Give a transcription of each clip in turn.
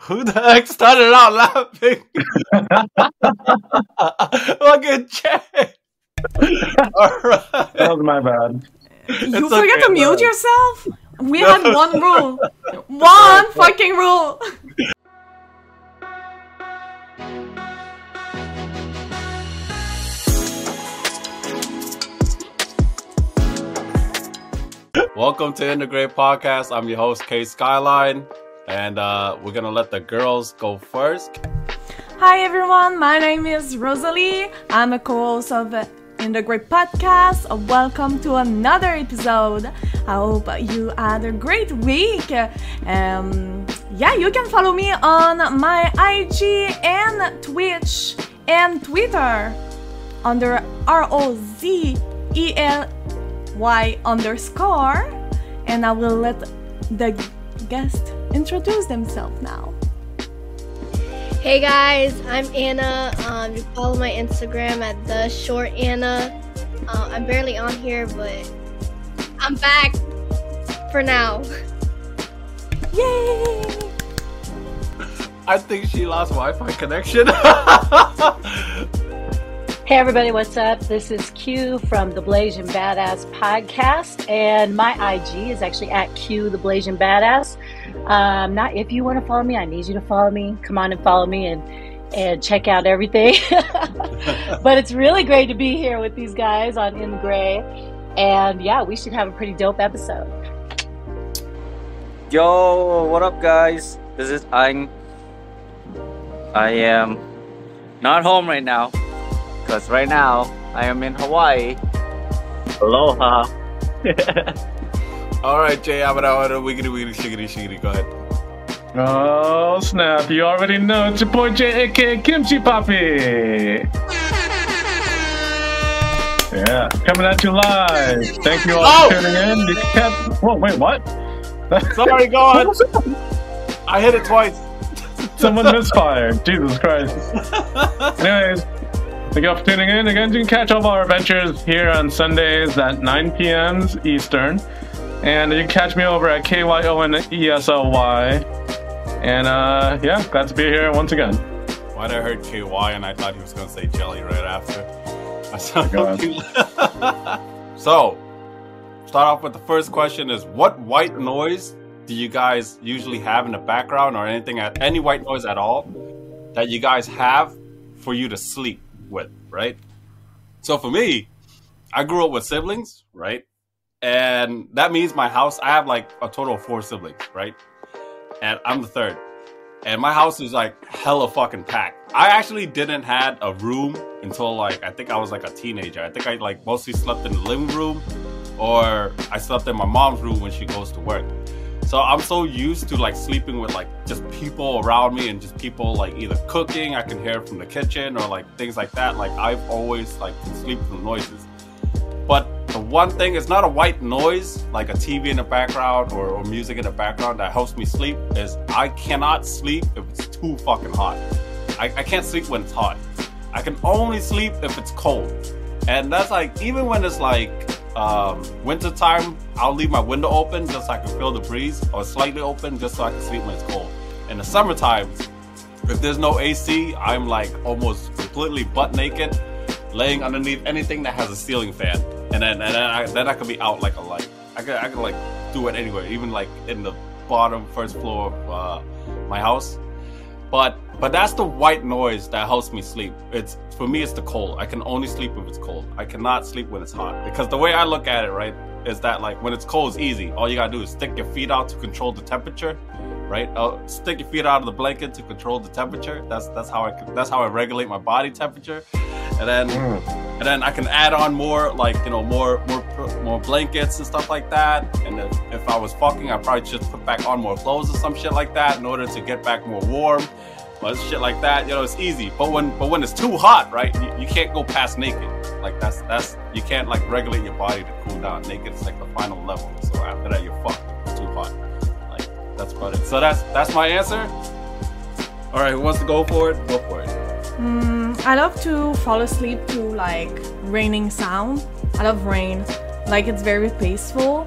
Who the heck started out laughing? Fucking Jay. All right. That was my bad. You it's forget okay, to mute yourself? We had one rule. One fucking rule. Welcome to Integrate Podcast. I'm your host, K Skyline, and uh, we're gonna let the girls go first. Hi everyone, my name is Rosalie. I'm a co-host of Integrate Podcast. Welcome to another episode. I hope you had a great week. Um, yeah, you can follow me on my IG and Twitch and Twitter under R O Z E L Y underscore, and I will let the guest introduce themselves now. Hey guys, I'm Anna. Um, you follow my Instagram at the short Anna. Uh, I'm barely on here, but I'm back for now. Yay! I think she lost Wi-Fi connection. Hey everybody, what's up? This is Q from the Blasian Badass podcast, and my IG is actually at Q the Blasian Badass. Um, not if you want to follow me, I need you to follow me. Come on and follow me and and check out everything. but it's really great to be here with these guys on In Gray, and yeah, we should have a pretty dope episode. Yo, what up, guys? This is Ang. I am not home right now because right now I am in Hawaii. Aloha. All right, Jay, I'm gonna wiggity wiggity shiggity shiggity. Go ahead. Oh snap! You already know it's your boy Jay, aka Kimchi Poppy. Yeah, coming at you live. Thank you all oh! for tuning in. You kept. Whoa, wait, what? Sorry, go on. I hit it twice. Someone misfired. Jesus Christ. Anyways, Thank you all for tuning in. Again, you can catch all of our adventures here on Sundays at 9 p.m. Eastern. And you can catch me over at KYONESLY. And uh, yeah, glad to be here once again. Why'd I heard KY and I thought he was going to say jelly right after? I sound So, start off with the first question is what white noise do you guys usually have in the background or anything at any white noise at all that you guys have for you to sleep? With, right? So for me, I grew up with siblings, right? And that means my house, I have like a total of four siblings, right? And I'm the third. And my house is like hella fucking packed. I actually didn't had a room until like I think I was like a teenager. I think I like mostly slept in the living room or I slept in my mom's room when she goes to work. So I'm so used to like sleeping with like just people around me and just people like either cooking, I can hear from the kitchen or like things like that. Like I've always like sleep through noises. But the one thing is not a white noise, like a TV in the background or, or music in the background that helps me sleep is I cannot sleep if it's too fucking hot. I, I can't sleep when it's hot. I can only sleep if it's cold. And that's like even when it's like um, winter time, I'll leave my window open just so I can feel the breeze, or slightly open just so I can sleep when it's cold. In the summertime, if there's no AC, I'm like almost completely butt naked, laying underneath anything that has a ceiling fan, and then and then I, then I can be out like a light. I can I can like do it anywhere, even like in the bottom first floor of uh, my house. But but that's the white noise that helps me sleep. It's for me, it's the cold. I can only sleep if it's cold. I cannot sleep when it's hot because the way I look at it, right, is that like when it's cold, it's easy. All you gotta do is stick your feet out to control the temperature, right? Uh, stick your feet out of the blanket to control the temperature. That's that's how I that's how I regulate my body temperature, and then mm. and then I can add on more like you know more more more blankets and stuff like that. And if, if I was fucking, I'd probably just put back on more clothes or some shit like that in order to get back more warm or shit like that. You know, it's easy. But when but when it's too hot, right? You, you can't go past naked. Like that's that's you can't like regulate your body to cool down. Naked is like the final level. So after that, you're fucked. It's too hot. Like that's about it. So that's that's my answer. All right, who wants to go for it? Go for it. Mm, I love to fall asleep to like raining sound. I love rain. Like it's very peaceful.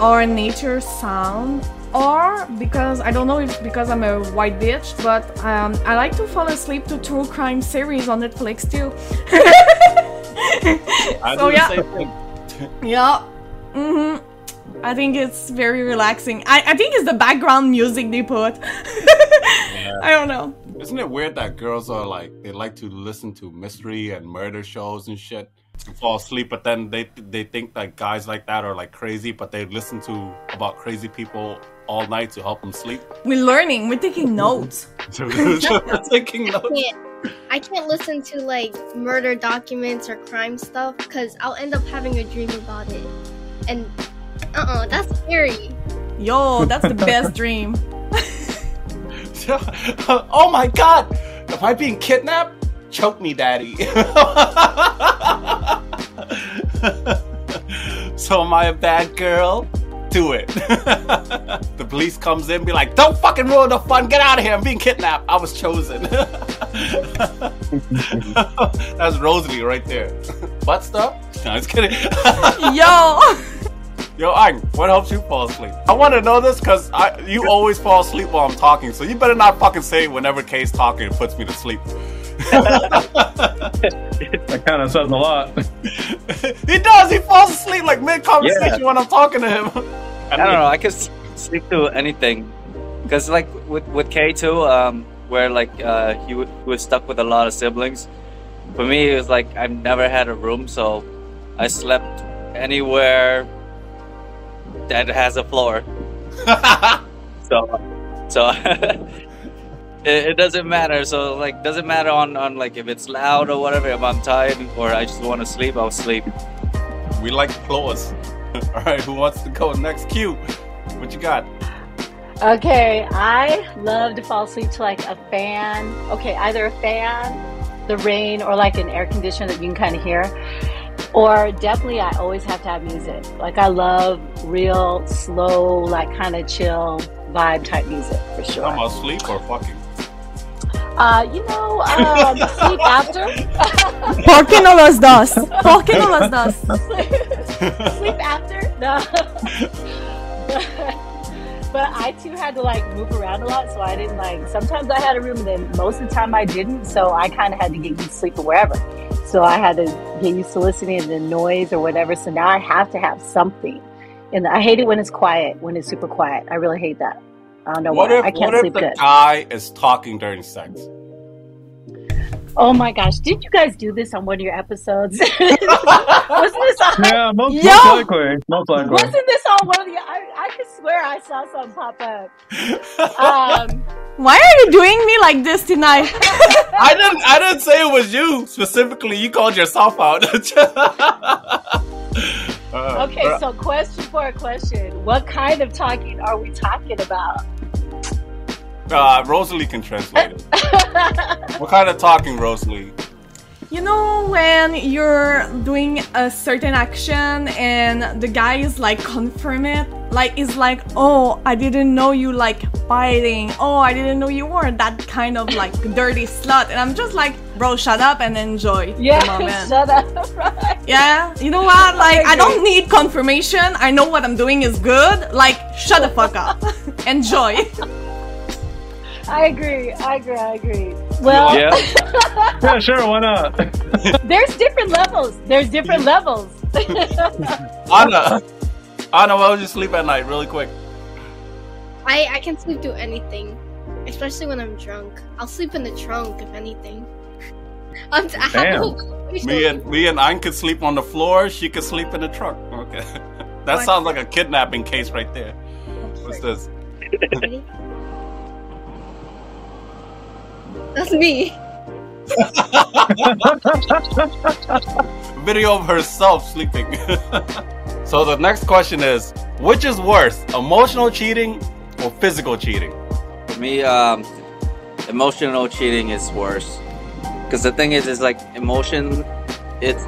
Or nature sound or because I don't know if because I'm a white bitch, but um, I like to fall asleep to true crime series on Netflix too. I So, yeah. the same thing. yeah. Mhm. I think it's very relaxing. I, I think it's the background music they put. I don't know. Isn't it weird that girls are like they like to listen to mystery and murder shows and shit to fall asleep, but then they they think that guys like that are like crazy, but they listen to about crazy people all night to help them sleep. We're learning. We're taking notes. Taking notes. can't I can't listen to like murder documents or crime stuff because I'll end up having a dream about it. And uh uh that's scary. Yo, that's the best dream. oh my god! Am I being kidnapped? Choke me, daddy. so am I a bad girl? Do it. the police comes in, be like, "Don't fucking ruin the fun. Get out of here. I'm being kidnapped. I was chosen." That's Rosalie right there. Butt stuff? No, just kidding. Yo. Yo, Ang, what helps you fall asleep? I want to know this because you always fall asleep while I'm talking, so you better not fucking say whenever Kay's talking and puts me to sleep. That kind of says a lot. he does. He falls asleep like mid conversation when I'm talking to him. I don't know. I could s- sleep through anything, because like with with K two, um, where like uh, he, w- he was stuck with a lot of siblings. For me, it was like I've never had a room, so I slept anywhere that has a floor. So, so it, it doesn't matter. So like, doesn't matter on on like if it's loud or whatever. If I'm tired or I just want to sleep, I'll sleep. we like applause. All right, who wants to go next? Q, what you got? Okay, I love to fall asleep to like a fan. Okay, either a fan, the rain, or like an air conditioner that you can kind of hear. Or definitely, I always have to have music. Like, I love real, slow, like kind of chill vibe type music for sure. I'm asleep or fucking? Uh, you know, um, sleep after. ¿Por qué no los dos? ¿Por qué no los dos? sleep after? No. but I too had to like move around a lot, so I didn't like. Sometimes I had a room, and then most of the time I didn't. So I kind of had to get used to sleeping wherever. So I had to get used to listening to the noise or whatever. So now I have to have something. And I hate it when it's quiet, when it's super quiet. I really hate that. I don't know What why. if, I can't what if sleep the good. guy is talking during sex? Oh my gosh! Did you guys do this on one of your episodes? Wasn't this on? Yeah, most, Yo! most likely. Most likely. Wasn't this on one of the? I, I could swear I saw something pop up. Um, Why are you doing me like this tonight? I didn't. I didn't say it was you specifically. You called yourself out. Uh, okay, so question for a question: What kind of talking are we talking about? Uh, Rosalie can translate it. What kind of talking, Rosalie? You know when you're doing a certain action and the guy is like confirm it? Like it's like, oh, I didn't know you like biting, Oh, I didn't know you were that kind of like dirty slut. And I'm just like, bro, shut up and enjoy yeah, the moment. shut up. Right? Yeah, you know what? Like I agree. don't need confirmation. I know what I'm doing is good. Like shut the fuck up. enjoy. I agree. I agree. I agree. Well, Yeah. Yeah, sure, why not? there's different levels. There's different levels. Anna, Anna, why would you sleep at night? Really quick. I I can sleep through anything, especially when I'm drunk. I'll sleep in the trunk if anything. I'm, I have Damn. a whole Me and me and Ayn could sleep on the floor. She could sleep in the trunk. Okay, that sounds like a kidnapping case right there. What's this? Ready? That's me. Video of herself sleeping. so the next question is, which is worse, emotional cheating or physical cheating? For me, um, emotional cheating is worse. Because the thing is, is like emotion, it's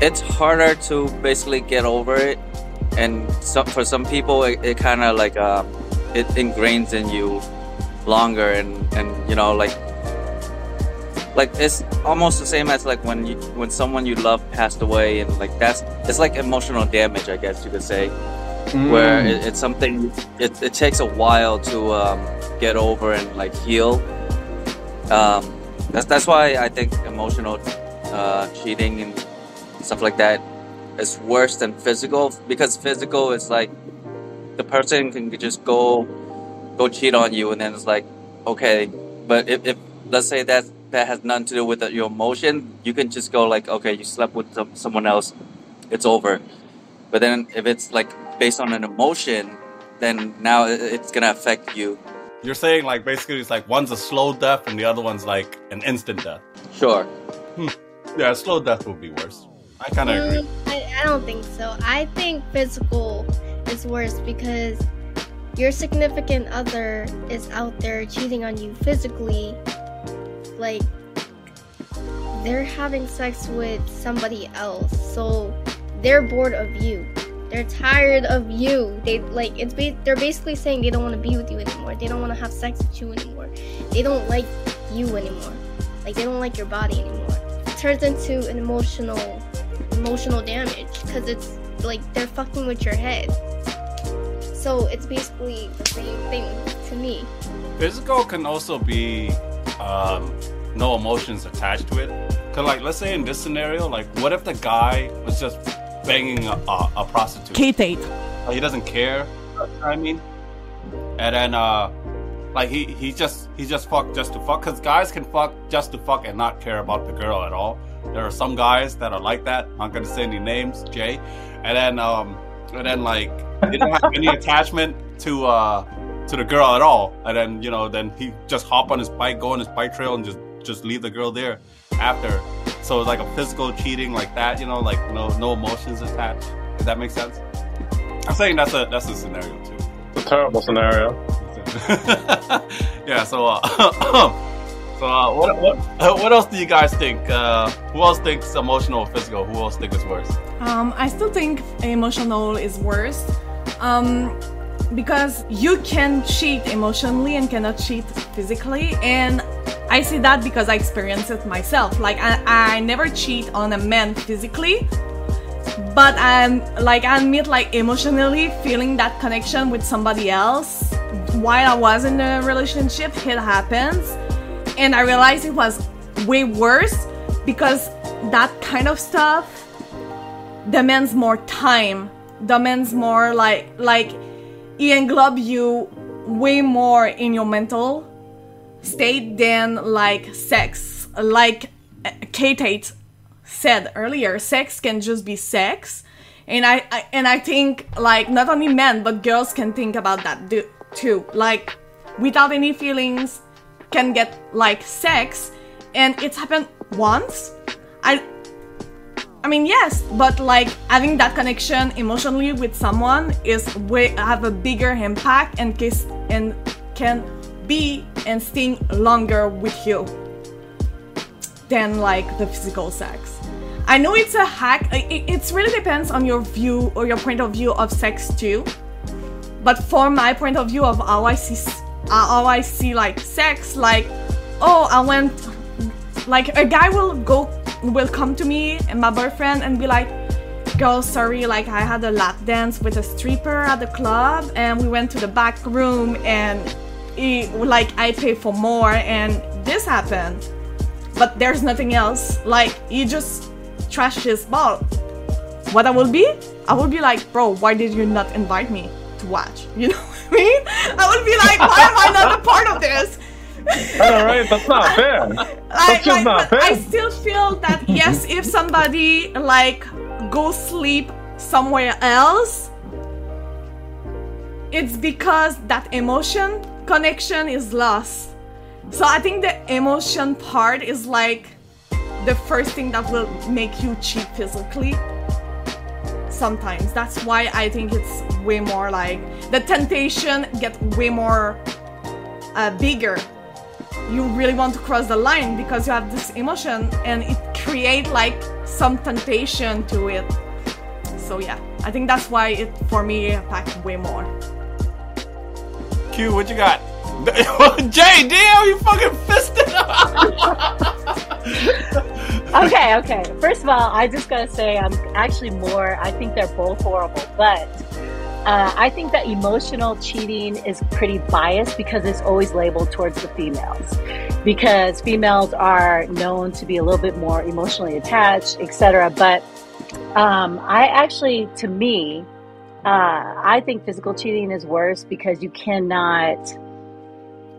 it's harder to basically get over it, and some, for some people, it, it kind of like uh, it ingrains in you longer, and and you know like like it's almost the same as like when you when someone you love passed away, and like that's it's like emotional damage, I guess you could say. where Mm. it, it's something it, it takes a while to um, get over and like heal. Um, that's that's why I think emotional uh, cheating and stuff like that is worse than physical because physical is like the person can just go go cheat on you and then it's like okay, but if, if let's say that that has nothing to do with your emotion, you can just go like okay, you slept with some, someone else, it's over. But then if it's like based on an emotion, then now it's gonna affect you. You're saying like basically it's like one's a slow death and the other one's like an instant death. Sure. Hmm. Yeah, slow death would be worse. I kind of agree. I, I don't think so. I think physical is worse because your significant other is out there cheating on you physically. Like, they're having sex with somebody else, so they're bored of you. They're tired of you. They like it's. Ba- they're basically saying they don't want to be with you anymore. They don't want to have sex with you anymore. They don't like you anymore. Like they don't like your body anymore. It turns into an emotional emotional damage because it's like they're fucking with your head. So it's basically the same thing to me. Physical can also be um, no emotions attached to it. Cause like let's say in this scenario, like what if the guy was just banging a, a, a prostitute? K-Tate. Like, he doesn't care. You know what I mean, and then uh, like he he just he just fuck just to fuck. Cause guys can fuck just to fuck and not care about the girl at all. There are some guys that are like that. I'm not gonna say any names, Jay. And then um, and then like they don't have any attachment to uh to the girl at all. And then you know then he just hop on his bike, go on his bike trail, and just just leave the girl there after. So it's like a physical cheating like that, you know, like no no emotions attached. Does that make sense? I'm saying that's a that's a scenario too. It's a terrible scenario. yeah. So uh, so uh, what what what else do you guys think? Uh, who else thinks emotional or physical? Who else think it's worse? Um, I still think emotional is worse. Um, because you can cheat emotionally and cannot cheat physically and i see that because i experienced it myself like i, I never cheat on a man physically but i'm like i admit like emotionally feeling that connection with somebody else while i was in a relationship it happens and i realized it was way worse because that kind of stuff demands more time demands more like like it englobe you way more in your mental state than like sex. Like Kate said earlier sex can just be sex. And I, I and I think like not only men but girls can think about that do, too. Like without any feelings can get like sex. And it's happened once. I I mean, yes, but like having that connection emotionally with someone is way have a bigger impact and case and can be and sting longer with you than like the physical sex. I know it's a hack. It, it really depends on your view or your point of view of sex too. But for my point of view of how I see how I see like sex, like oh, I went like a guy will go will come to me and my boyfriend and be like girl sorry like i had a lap dance with a stripper at the club and we went to the back room and he, like i pay for more and this happened. But there's nothing else. Like he just trashed his ball. What i will be? I will be like bro why did you not invite me to watch? You know what i mean? I would be like why am i not a part of this? All right, that's not fair. like, just like, but I still feel that yes, if somebody like go sleep somewhere else, it's because that emotion connection is lost. So I think the emotion part is like the first thing that will make you cheat physically. Sometimes that's why I think it's way more like the temptation get way more uh, bigger you really want to cross the line because you have this emotion and it create like some temptation to it so yeah i think that's why it for me impact way more Q, what you got? Jay, damn, you fucking fisted okay, okay. First of all, I just gotta say I'm actually more. I think they're both horrible, but uh, I think that emotional cheating is pretty biased because it's always labeled towards the females, because females are known to be a little bit more emotionally attached, etc. But um, I actually, to me, uh, I think physical cheating is worse because you cannot.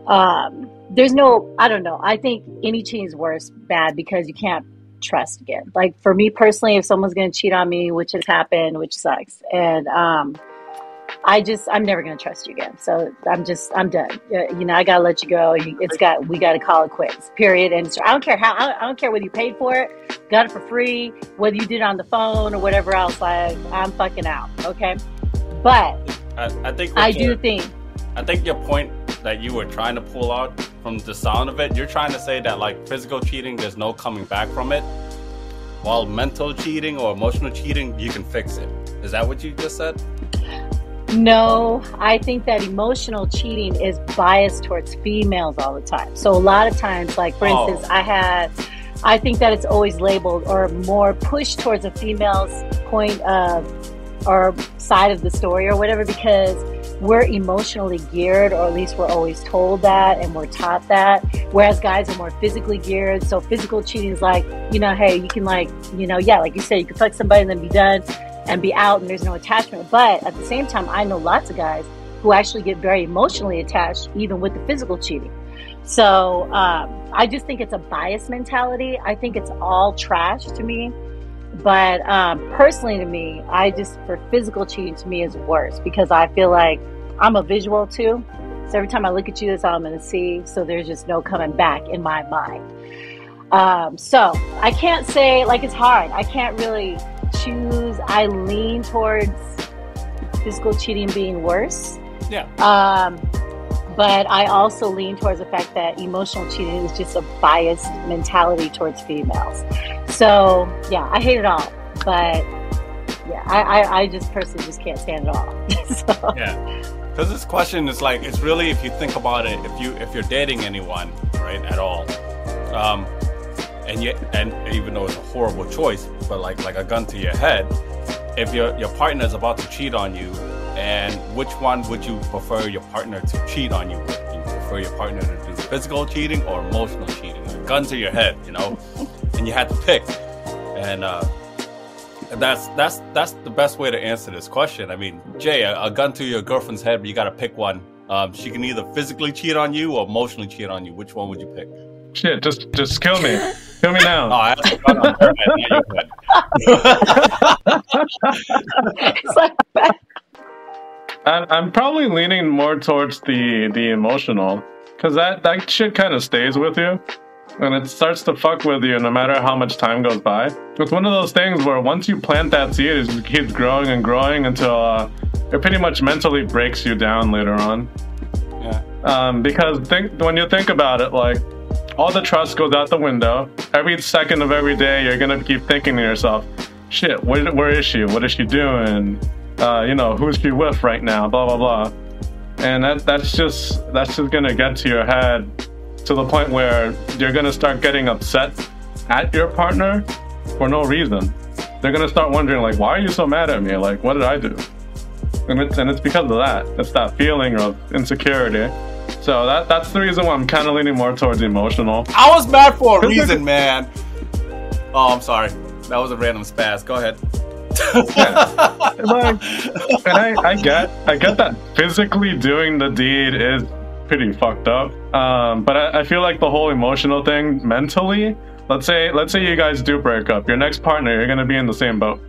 Um, there's no, I don't know. I think any cheating is worse, bad because you can't trust again. Like for me personally, if someone's going to cheat on me, which has happened, which sucks, and um, I just I'm never going to trust you again. So I'm just I'm done. Uh, you know, I got to let you go. It's got we got to call it quits. Period. And so I don't care how I don't care whether you paid for it, got it for free, whether you did it on the phone or whatever else. Like I'm fucking out. Okay, but I, I think I do think I think your point that you were trying to pull out from the sound of it, you're trying to say that like physical cheating, there's no coming back from it, while mental cheating or emotional cheating, you can fix it. Is that what you just said? No, I think that emotional cheating is biased towards females all the time. So a lot of times, like for Oh. instance, I had, I think that it's always labeled or more pushed towards a female's point of or side of the story or whatever because we're emotionally geared, or at least we're always told that and we're taught that. Whereas guys are more physically geared. So physical cheating is like, you know, hey, you can like, you know, yeah, like you said, you can fuck somebody and then be done and be out and there's no attachment. But at the same time, I know lots of guys who actually get very emotionally attached, even with the physical cheating. So um, I just think it's a bias mentality. I think it's all trash to me. But um, personally, to me, I just for physical cheating to me is worse because I feel like I'm a visual too. So every time I look at you, that's all I'm going to see. So there's just no coming back in my mind. Um, so I can't say like it's hard. I can't really choose. I lean towards physical cheating being worse. Yeah. Um, but I also lean towards the fact that emotional cheating is just a biased mentality towards females. So yeah, I hate it all. But yeah, I, I, I just personally just can't stand it all. so, Yeah. Because this question is like, it's really if you think about it, if you if you're dating anyone, right, at all, um, and yet and even though it's a horrible choice, but like like a gun to your head, if your your partner is about to cheat on you, and which one would you prefer your partner to cheat on you with? You prefer your partner to do physical cheating or emotional cheating? A gun to your head, you know, and you had to pick, and uh, that's that's that's the best way to answer this question. I mean, Jay, a, a gun to your girlfriend's head, but you got to pick one. Um, she can either physically cheat on you or emotionally cheat on you. Which one would you pick? Shit, just just kill me. kill me Oh, now. I asked a gun on her head. Now you win. it's like I, I'm probably leaning more towards the the emotional, because that that shit kind of stays with you, and it starts to fuck with you no matter how much time goes by. It's one of those things where once you plant that seed, it just keeps growing and growing until uh, it pretty much mentally breaks you down later on. Yeah. Um, because think when you think about it, like all the trust goes out the window. Every second of every day, you're gonna keep thinking to yourself, "Shit, where, where is she? What is she doing? Uh, you know, who's she with right now? Blah blah blah." And that that's just that's just gonna get to your head to the point where you're gonna start getting upset at your partner for no reason. They're gonna start wondering like, "Why are you so mad at me? Like, what did I do?" And it's and it's because of that. It's that feeling of insecurity. So that that's the reason why I'm kind of leaning more towards emotional. I was mad for a reason, man. Oh, I'm sorry. That was a random spaz. Go ahead. Like, and I, I get I get that physically doing the deed is pretty fucked up. Um, but I, I feel like the whole emotional thing mentally. Let's say let's say you guys do break up. Your next partner, you're gonna be in the same boat.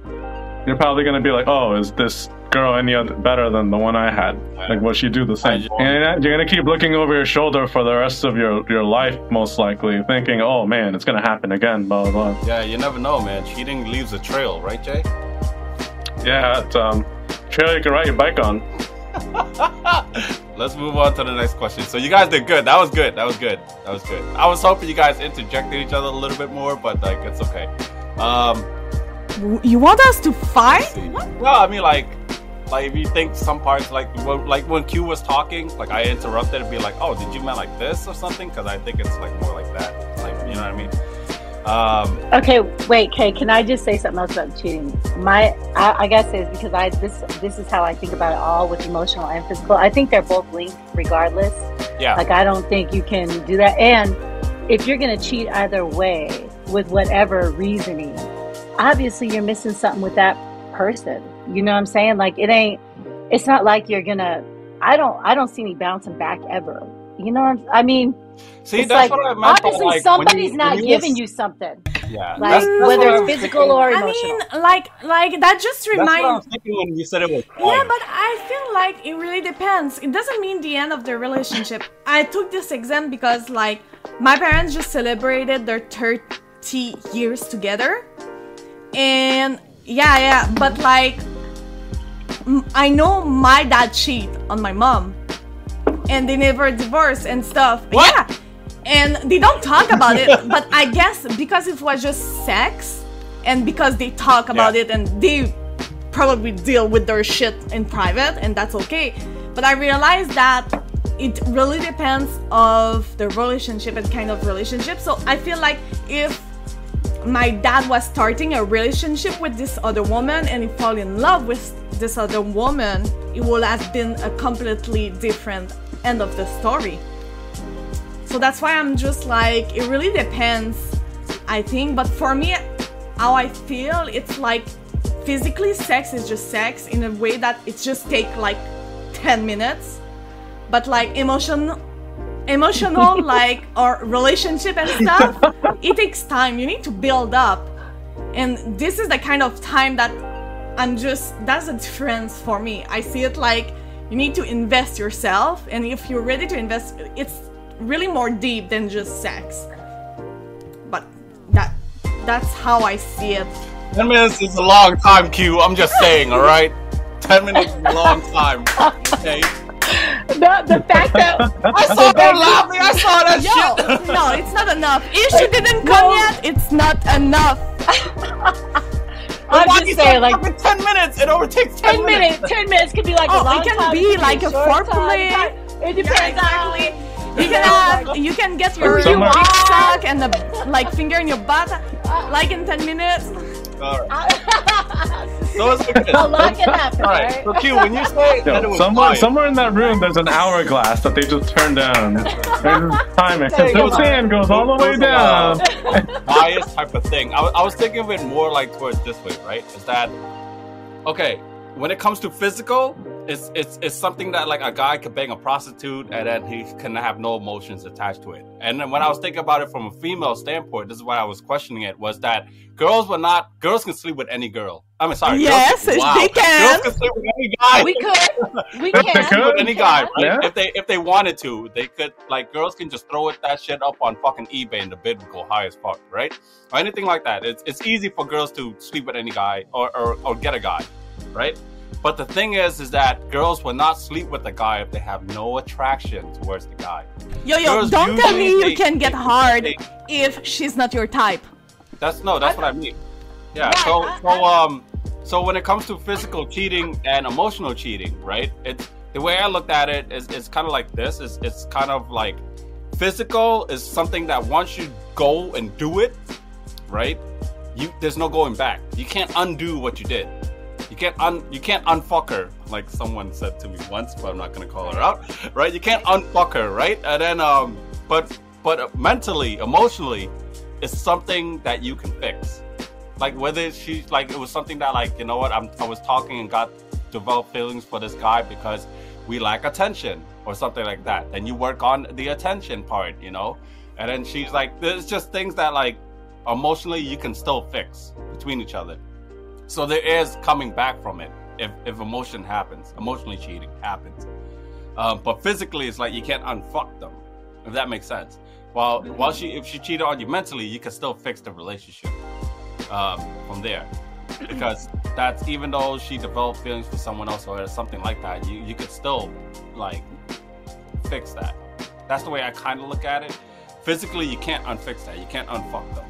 You're probably gonna be like, oh, is this girl any other better than the one I had? Like, will she do the same? just- And you're gonna keep looking over your shoulder for the rest of your your life, most likely, thinking, oh man, it's gonna happen again. Blah blah blah. yeah, you never know, man. Cheating leaves a trail, right, Jay? Yeah, it's um, trail you can ride your bike on. Let's move on to the next question. So you guys did good. That was good. That was good. That was good. I was hoping you guys interjected each other a little bit more, but like it's okay. Um, You want us to fight? well, I mean, like, like if you think some parts, like, when, like when Q was talking, like I interrupted and be like, "Oh, did you mean like this or something?" Because I think it's like more like that. Like, you know what I mean? Um, Okay, wait, Kay. Can I just say something else about cheating? My, I, I guess is because I this this is how I think about it all with emotional and physical. I think they're both linked, regardless. yeah. Like I don't think you can do that. And if you're gonna cheat either way with whatever reasoning, obviously you're missing something with that person. You know what I'm saying? Like it ain't. It's not like you're gonna. I don't. I don't see me bouncing back ever. You know what I'm, I mean? See, it's that's like what I meant. obviously like, somebody's you- not you giving was- you something. Yeah, Like that's- that's whether it's physical thinking. or I mean, like, like that just That's what I reminds. was thinking when you said it was. Yeah, but I feel like it really depends. It doesn't mean the end of the relationship. I took this exam because, like, my parents just celebrated their 30 years together. And yeah, yeah, but like, I know my dad cheat on my mom. And they never divorced and stuff. What? Yeah. And they don't talk about it, but I guess because it was just sex and because they talk about Yeah. it and they probably deal with their shit in private and that's okay but i realized that it really depends of the relationship and kind of relationship so i feel like if my dad was starting a relationship with this other woman and he fell in love with this other woman it would have been a completely different end of the story. So that's why i'm just like it really depends i think. But for me how i feel it's like physically sex is just sex in a way that it just take like 10 minutes. But like emotion emotional like or relationship and stuff it takes time you need to build up and this is the kind of time that i'm just that's a difference for me i see it like you need to invest yourself and if you're ready to invest it's really more deep than just sex but that that's how i see it Ten minutes is a long time, Q. I'm just saying, all right. Ten minutes is a long time. Okay. The, the fact that I saw her laughing. I saw that Yo, shit. no, it's not enough. If she didn't come No. yet, it's not enough. I'm Why just saying, like fucking ten minutes. It only takes 10 minutes. Ten minutes could be like Oh, a long it can time, be it like a short foreplay. time. It depends exactly. on You can oh have, you can get your Or dick suck and the like finger in your butt, like in ten minutes. All right. So it's okay. A lot can happen, All right. right? So Q, when you say that it was somewhere, fine, somewhere in that room, there's an hourglass that they just turned down. There's a timer. There The go. sand goes all the way down. bias type of thing. I, was- I was thinking of it more like towards this way, right? Is that okay? When it comes to physical, it's it's it's something that like a guy could bang a prostitute and then he can have no emotions attached to it. And then when I was thinking about it from a female standpoint, this is why I was questioning it: was that girls were not girls can sleep with any girl. I mean, sorry, Yes, girls, wow. they can. Girls can sleep with any guy. We could. We They can. could. with any can. guy, right? Yeah. If they if they wanted to, they could like girls can just throw it that shit up on fucking eBay and the bid would go high as fuck, right? Or anything like that. It's it's easy for girls to sleep with any guy or or, or get a guy, right? But the thing is, is that girls will not sleep with a guy if they have no attraction towards the guy. Yo, yo, Girls don't tell me you they- can get hard they- if she's not your type. That's no, that's what I mean. Yeah. Right, So I- so um so when it comes to physical cheating and emotional cheating, right? It's the way I looked at it is it's kind of like this. It's it's kind of like physical is something that once you go and do it, right? You there's no going back. You can't undo what you did. You can't un you can't unfuck her like someone said to me once, but I'm not gonna call her out, right? You can't unfuck her, right? And then um, but but mentally, emotionally, it's something that you can fix. Like whether she's like it was something that like you know what I'm I was talking and got developed feelings for this guy because we lack attention or something like that. Then you work on the attention part, you know. And then she's like, there's just things that like emotionally you can still fix between each other. So there is coming back from it if, if emotion happens, emotionally cheating happens. Um, but physically, it's like you can't unfuck them, if that makes sense. While while she if she cheated on you mentally, you can still fix the relationship um, from there. Because that's even though she developed feelings for someone else or something like that, you you could still like fix that. That's the way I kind of look at it. Physically, you can't unfix that. You can't unfuck them.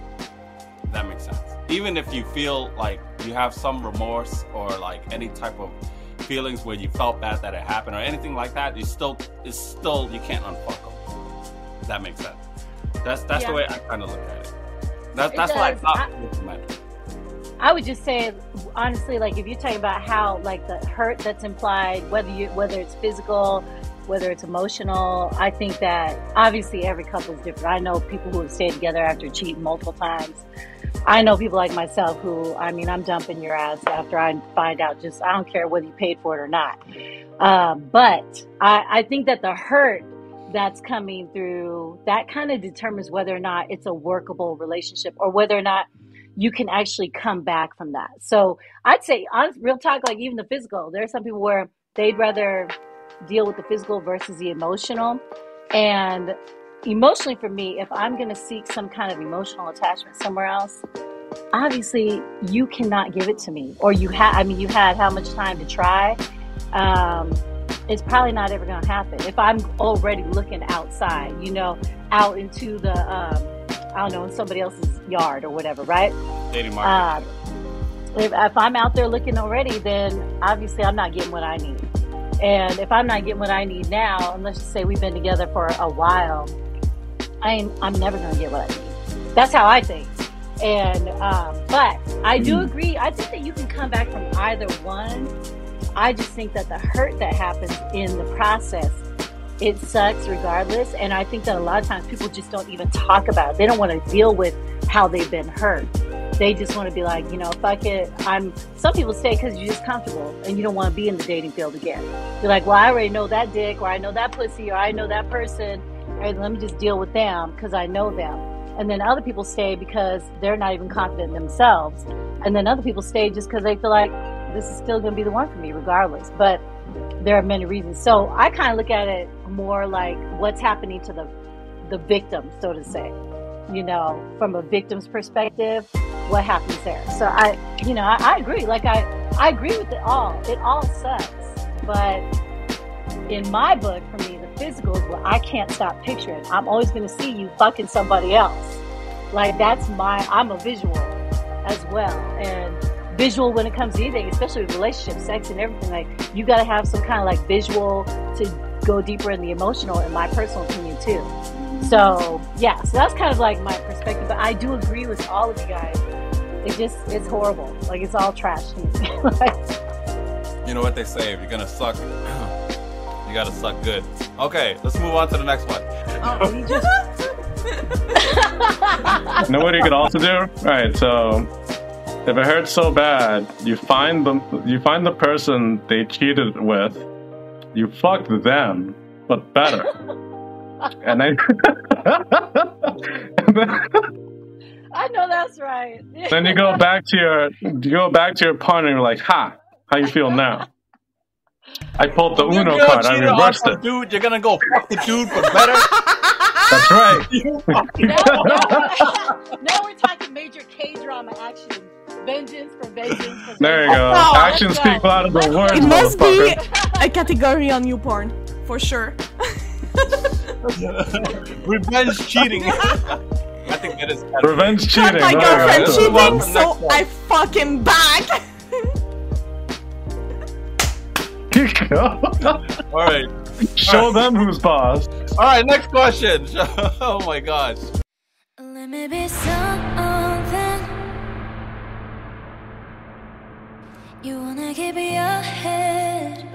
That makes sense. Even if you feel like you have some remorse or like any type of feelings where you felt bad that it happened or anything like that, you still it's still you can't unfuck them. If that makes sense. That's that's the way I kind of look at it. That, It that's what I thought. I-. I would just say, honestly, like if you're talking about how, like the hurt that's implied, whether you whether it's physical, whether it's emotional, I think that obviously every couple is different. I know people who have stayed together after cheating multiple times. I know people like myself who, I mean, I'm dumping your ass after I find out. Just I don't care whether you paid for it or not. Um, but I, I think that the hurt that's coming through that kind of determines whether or not it's a workable relationship or whether or not you can actually come back from that. So I'd say, honest, real talk, like even the physical, there are some people where they'd rather deal with the physical versus the emotional. And emotionally, for me, if I'm going to seek some kind of emotional attachment somewhere else, obviously you cannot give it to me. Or you had, I mean, you had how much time to try? Um, it's probably not ever going to happen. If I'm already looking outside, you know, out into the, um, I don't know, in somebody else's yard or whatever, right? Dating market. Uh, if, if I'm out there looking already, then obviously I'm not getting what I need. And if I'm not getting what I need now, and let's just say we've been together for a while, I ain't, I'm never going to get what I need. That's how I think. And um, but I do agree. I think that you can come back from either one. I just think that the hurt that happens in the process, it sucks regardless. And I think that a lot of times people just don't even talk about it. They don't want to deal with how they've been hurt. They just want to be like, you know, fuck it. I'm. Some people stay because you're just comfortable and you don't want to be in the dating field again. You're like, well, I already know that dick, or I know that pussy, or I know that person. Right, let me just deal with them because I know them. And then other people stay because they're not even confident in themselves. And then other people stay just because they feel like this is still going to be the one for me regardless. But there are many reasons. So I kind of look at it more like what's happening to the the victim, so to say. You know, from a victim's perspective, what happens there. So I, you know, I, I agree. Like I, I agree with it all. It all sucks. But in my book, for me, physical what I can't stop picturing. I'm always going to see you fucking somebody else. Like that's my. I'm a visual as well, and visual when it comes to anything, especially relationships, sex, and everything. Like you got to have some kind of like visual to go deeper in the emotional, in my personal opinion too. So yeah, so that's kind of like my perspective. But I do agree with all of you guys. It just it's horrible. Like it's all trash like, You know what they say, if you're gonna suck, you gotta suck good. Okay, let's move on to the next one. Oh, you just know what you could also do? All right, so if it hurts so bad, you find the you find the person they cheated with, you fuck them, but better, and then and then, I know that's right. then you go back to your you go back to your partner. and You're like, "Ha, how you feel now?" I pulled the You're Uno gonna card. I cheat on reversed some it. Dude, you're gonna go fuck the dude for better. That's right. Now, now, now we're talking major K drama action. Vengeance for vengeance. For There you go. Oh, Actions speak louder than words, it must be a category on YouPorn for sure. Revenge cheating. I think that is. Revenge Caught cheating. my there girlfriend go. Let's move on cheating, so next one. I fucking back. Go. All right, Show them who's boss. all right. Next question. Oh my gosh. Let me be something you wanna keep your head.